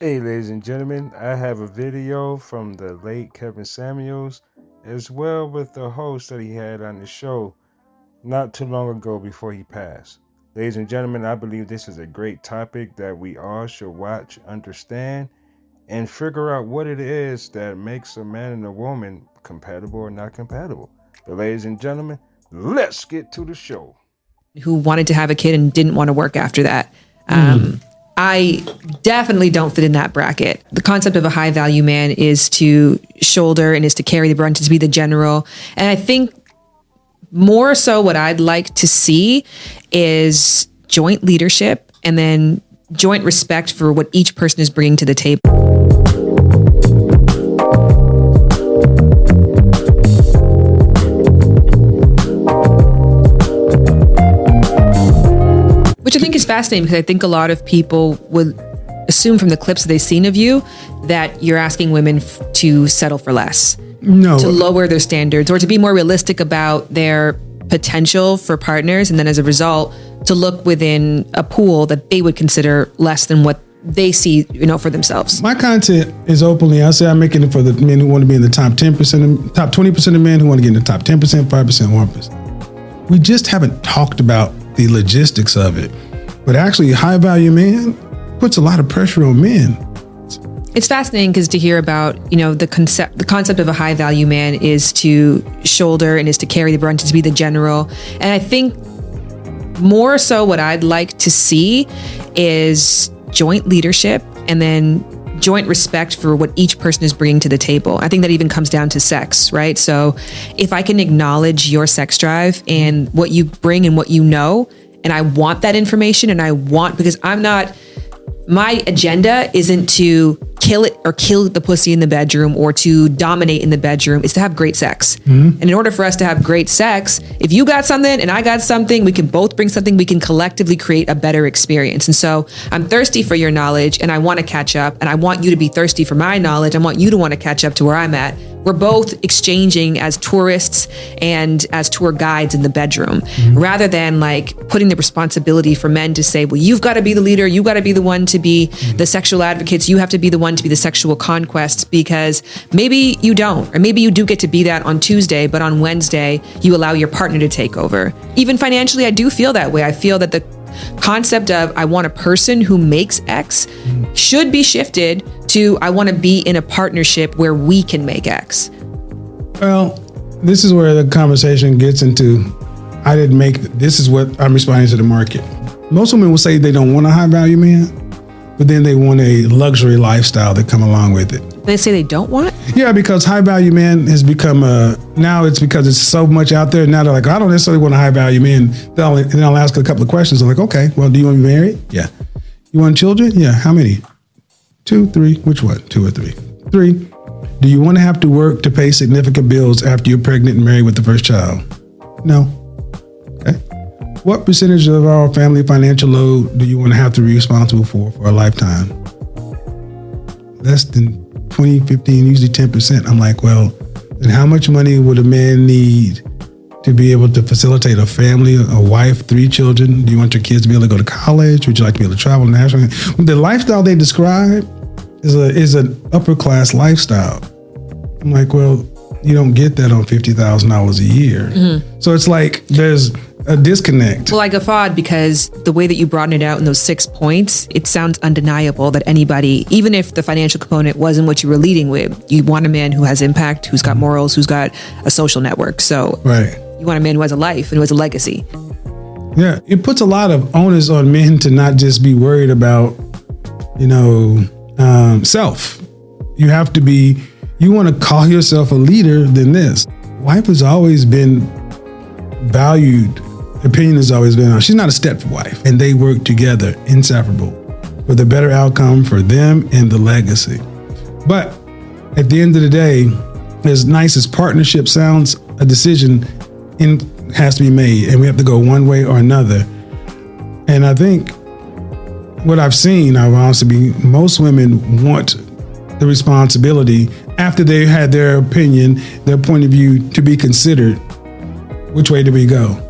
Hey, ladies and gentlemen, I have a video from the late Kevin Samuels, as well with the host that he had on the show not too long ago before he passed. Ladies and gentlemen, I believe this is a great topic that we all should watch, understand, and figure out what it is that makes a man and a woman compatible or not compatible. But, ladies and gentlemen, let's get to the show. Who wanted to have a kid and didn't want to work after that. Um, I definitely don't fit in that bracket. The concept of a high value man is to shoulder and is to carry the brunt, to be the general. And I think more so what I'd like to see is joint leadership and then joint respect for what each person is bringing to the table. Fascinating because I think a lot of people would assume from the clips they've seen of you that you're asking women f- to settle for less, No, to lower their standards, or to be more realistic about their potential for partners. And then as a result, to look within a pool that they would consider less than what they see, you know, for themselves. my content is openly. I say I'm making it for the men who want to be in the top 10%, top 20% of men who want to get in the top 10%, 5%, 1%. We just haven't talked about the logistics of it. But actually, high value man puts a lot of pressure on men. It's fascinating because to hear about, you know, the concept the concept of a high value man is to shoulder and is to carry the brunt, to be the general. And I think more so what I'd like to see is joint leadership and then joint respect for what each person is bringing to the table. I think that even comes down to sex, right? So if I can acknowledge your sex drive and what you bring and what you know, and I want that information and I want because I'm not my agenda isn't to kill it or kill the pussy in the bedroom or to dominate in the bedroom. It's to have great sex. Mm-hmm. And in order for us to have great sex, if you got something and I got something, we can both bring something, we can collectively create a better experience. And so I'm thirsty for your knowledge and I want to catch up and I want you to be thirsty for my knowledge. I want you to want to catch up to where I'm at. We're both exchanging as tourists and as tour guides in the bedroom mm-hmm. rather than like putting the responsibility for men to say, well, you've got to be the leader. You've got to be the one to be mm-hmm. the sexual advocates. You have to be the one to be the sexual conquests because maybe you don't, or maybe you do get to be that on Tuesday, but on Wednesday, you allow your partner to take over. Even financially, I do feel that way. I feel that the concept of I want a person who makes X mm-hmm. should be shifted to I want to be in a partnership where we can make X. Well, this is where the conversation gets into I didn't make this is what I'm responding to the market. Most women will say they don't want a high value man, but then they want a luxury lifestyle that come along with it. They say they don't want. Yeah, because high value man has become a now it's because it's so much out there. Now they're like, I don't necessarily want a high value man. They'll, and I'll ask a couple of questions. I'm like, okay, well, do you want to be married? Yeah. You want children? Yeah. How many? Two, three. Which one? Two or three? Three. Do you want to have to work to pay significant bills after you're pregnant and married with the first child? No. Okay. What percentage of our family financial load do you want to have to be responsible for for a lifetime? Less than 20, 15, usually 10%. I'm like, well, then how much money would a man need to be able to facilitate a family, a wife, three children? Do you want your kids to be able to go to college? Would you like to be able to travel nationally? The lifestyle they describe is a is an upper class lifestyle. I'm like, well, you don't get that on fifty thousand dollars a year. Mm-hmm. So it's like there's a disconnect. Well, I guffawed because the way that you broaden it out in those six points, it sounds undeniable that anybody, even if the financial component wasn't what you were leading with, you want a man who has impact, who's got morals, who's got a social network. So right. you want a man who has a life and who has a legacy. Yeah, it puts a lot of onus on men to not just be worried about, you know, um, self. You have to be. You want to call yourself a leader than this. Wife has always been valued. Opinion has always been. She's not a step wife, and they work together, inseparable, for the better outcome for them and the legacy. But at the end of the day, as nice as partnership sounds, a decision in has to be made, and we have to go one way or another. And I think what I've seen, I've honestly be most women want the responsibility after they had their opinion, their point of view to be considered. Which way do we go?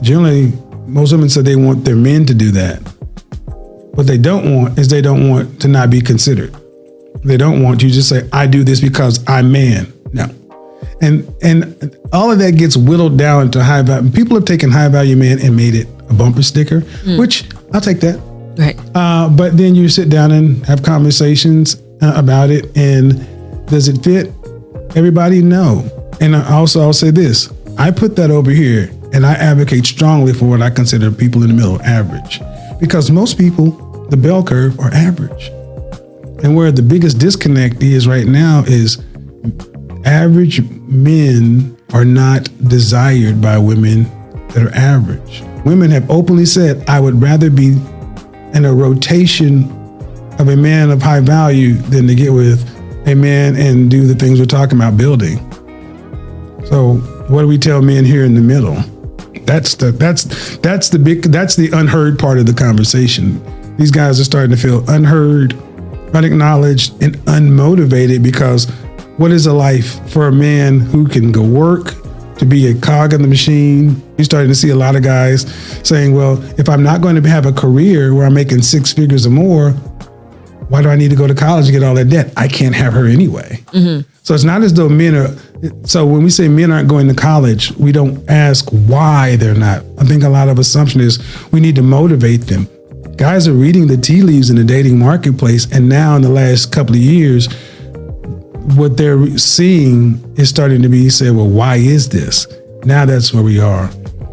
Generally, most women said they want their men to do that. What they don't want is they don't want to not be considered. They don't want you to just say, I do this because I'm man. No. And and all of that gets whittled down to high value. People have taken high value man and made it a bumper sticker, hmm. which I'll take that. Right. Uh, but then you sit down and have conversations uh, about it. And does it fit everybody? No. And I also, I'll say this I put that over here and I advocate strongly for what I consider people in the middle average. Because most people, the bell curve, are average. And where the biggest disconnect is right now is average men are not desired by women that are average. Women have openly said, I would rather be in a rotation of a man of high value than to get with a man and do the things we're talking about building. So what do we tell men here in the middle? That's the that's that's the big that's the unheard part of the conversation. These guys are starting to feel unheard, unacknowledged, and unmotivated because what is a life for a man who can go work to be a cog in the machine? You're starting to see a lot of guys saying, well, if I'm not going to have a career where I'm making six figures or more, why do I need to go to college and get all that debt? I can't have her anyway. Mm-hmm. So it's not as though men are. So when we say men aren't going to college, we don't ask why they're not. I think a lot of assumption is we need to motivate them. Guys are reading the tea leaves in the dating marketplace, and now in the last couple of years, what they're seeing is starting to be said, well, why is this? Now that's where we are.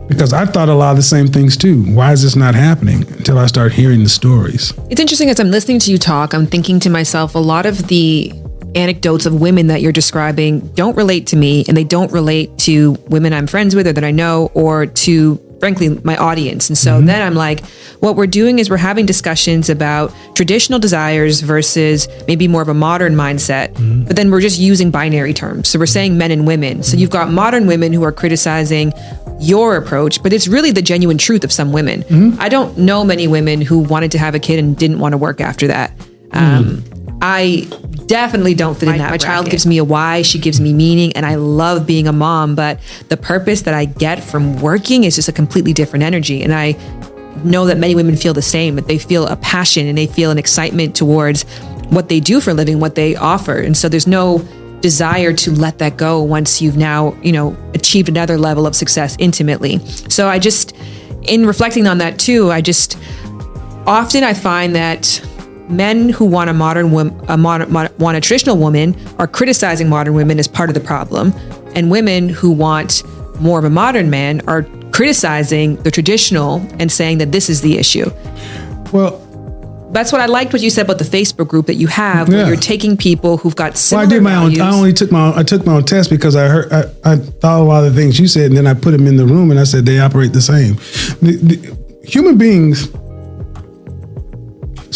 Because I thought a lot of the same things too. Why is this not happening? Until I start hearing the stories. It's interesting as I'm listening to you talk, I'm thinking to myself, a lot of the anecdotes of women that you're describing don't relate to me and they don't relate to women I'm friends with or that I know or to frankly my audience. And so mm-hmm. then I'm like, what we're doing is we're having discussions about traditional desires versus maybe more of a modern mindset, mm-hmm. but then we're just using binary terms. So we're saying men and women. So you've got modern women who are criticizing your approach, but it's really the genuine truth of some women. Mm-hmm. I don't know many women who wanted to have a kid and didn't want to work after that. Um, I definitely don't fit in that. My child gives me a why, she gives me meaning, and I love being a mom, but the purpose that I get from working is just a completely different energy. And I know that many women feel the same, that they feel a passion and they feel an excitement towards what they do for a living, what they offer. And so there's no desire to let that go once you've now, you know, achieved another level of success intimately. So I just, in reflecting on that too, I just often I find that men who want a modern woman, a modern, mod- want a traditional woman, are criticizing modern women as part of the problem, and women who want more of a modern man are criticizing the traditional and saying that this is the issue. Well, That's what I liked what you said about the Facebook group that you have, where Yeah. you're taking people who've got Well, similar I did my values. own. I only took my. own, I took my own test because I heard. I, I thought a lot of the things you said, and then I put them in the room, and I said they operate the same. The, the, human beings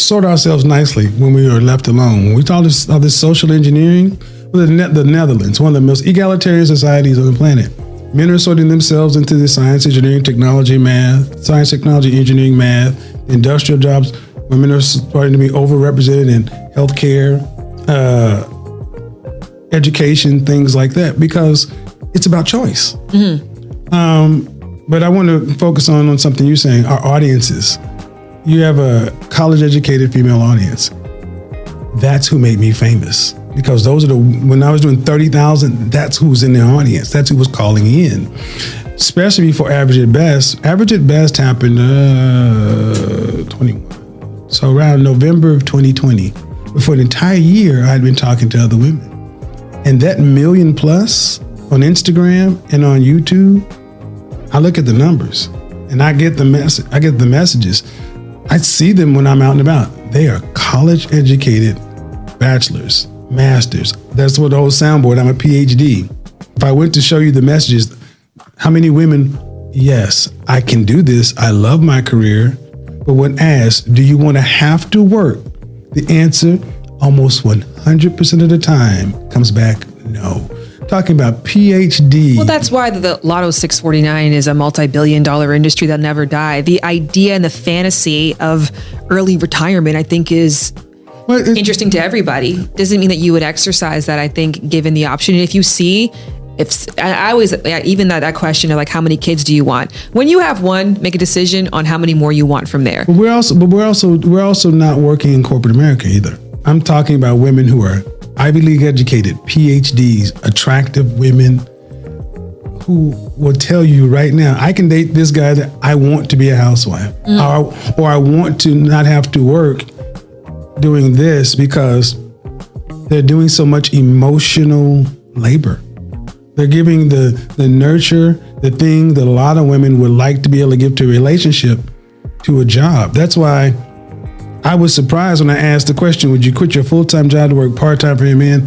sort ourselves nicely when we are left alone. When we talk this, all this social engineering, the, Ne- the Netherlands, one of the most egalitarian societies on the planet. Men are sorting themselves into the science, engineering, technology, math, science, technology, engineering, math, industrial jobs. Women are starting to be overrepresented in healthcare, uh, education, things like that, because it's about choice. Um, but I want to focus on on something you're saying. Our audiences. You have a college educated female audience. That's who made me famous because those are the when I was doing thirty thousand. That's who's in the audience. That's who was calling in. Especially before average at best. Average at best happened uh, twenty one. So around November of 2020. But for an entire year, I had been talking to other women. And that million plus on Instagram and on YouTube, I look at the numbers and I get the message. I get the messages. I see them when I'm out and about. They are college educated bachelors, masters. That's what the old soundboard. I'm a PhD. If I went to show you the messages, how many women? Yes, I can do this. I love my career. But when asked, do you want to have to work? The answer, almost 100% of the time, comes back no. Talking about PhD. Well, that's why the Lotto 649 is a multi billion dollar industry that'll never die. The idea and the fantasy of early retirement, I think, is Well, interesting to everybody. Doesn't mean that you would exercise that, I think, given the option. And if you see if I always even that that question of like how many kids do you want? When you have one, make a decision on how many more you want from there. But we're also but we're also we're also not working in corporate America either. I'm talking about women who are Ivy League educated, PhDs, attractive women who will tell you right now, I can date this guy that I want to be a housewife, mm. or, or I want to not have to work doing this because they're doing so much emotional labor. They're giving the the nurture, the thing that a lot of women would like to be able to give to a relationship, to a job. That's why I was surprised when I asked the question, would you quit your full-time job to work part-time for your man?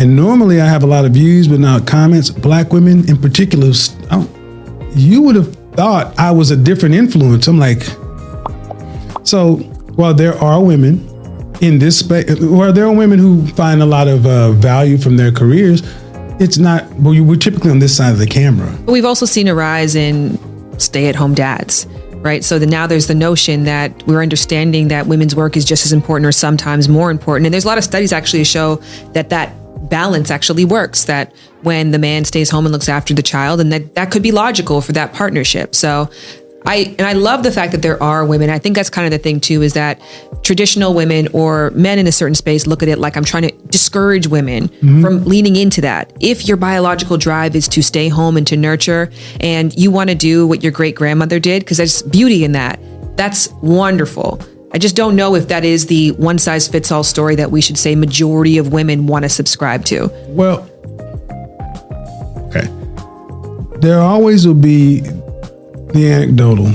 And normally I have a lot of views, but now comments. Black women in particular, you would have thought I was a different influence. I'm like, so while there are women in this space, or there are women who find a lot of uh, value from their careers, it's not, well, we're typically on this side of the camera. We've also seen a rise in stay at home dads right? So the, now there's the notion that we're understanding that women's work is just as important or sometimes more important. And there's a lot of studies actually show that that balance actually works that when the man stays home and looks after the child and that that could be logical for that partnership. So I and I love the fact that there are women. I think that's kind of the thing too is that traditional women or men in a certain space look at it like I'm trying to discourage women mm-hmm. from leaning into that. If your biological drive is to stay home and to nurture and you want to do what your great grandmother did because there's beauty in that. That's wonderful. I just don't know if that is the one size fits all story that we should say majority of women want to subscribe to. Well, okay. There always will be the anecdotal.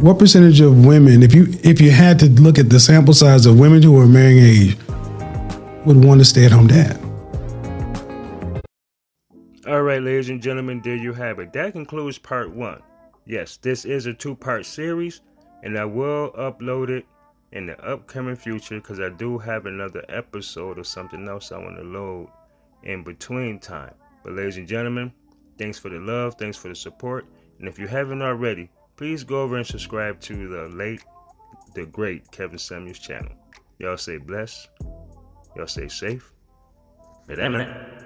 What percentage of women, if you if you had to look at the sample size of women who are marrying age, would want to stay at home dad? All right, ladies and gentlemen, there you have it. That concludes part one. Yes, this is a two part series, and I will upload it in the upcoming future because I do have another episode or something else I want to load in between time. But, ladies and gentlemen, thanks for the love, thanks for the support. And if you haven't already, please go over and subscribe to the late, the great Kevin Samuels channel. Y'all stay blessed. Y'all stay safe. But that man.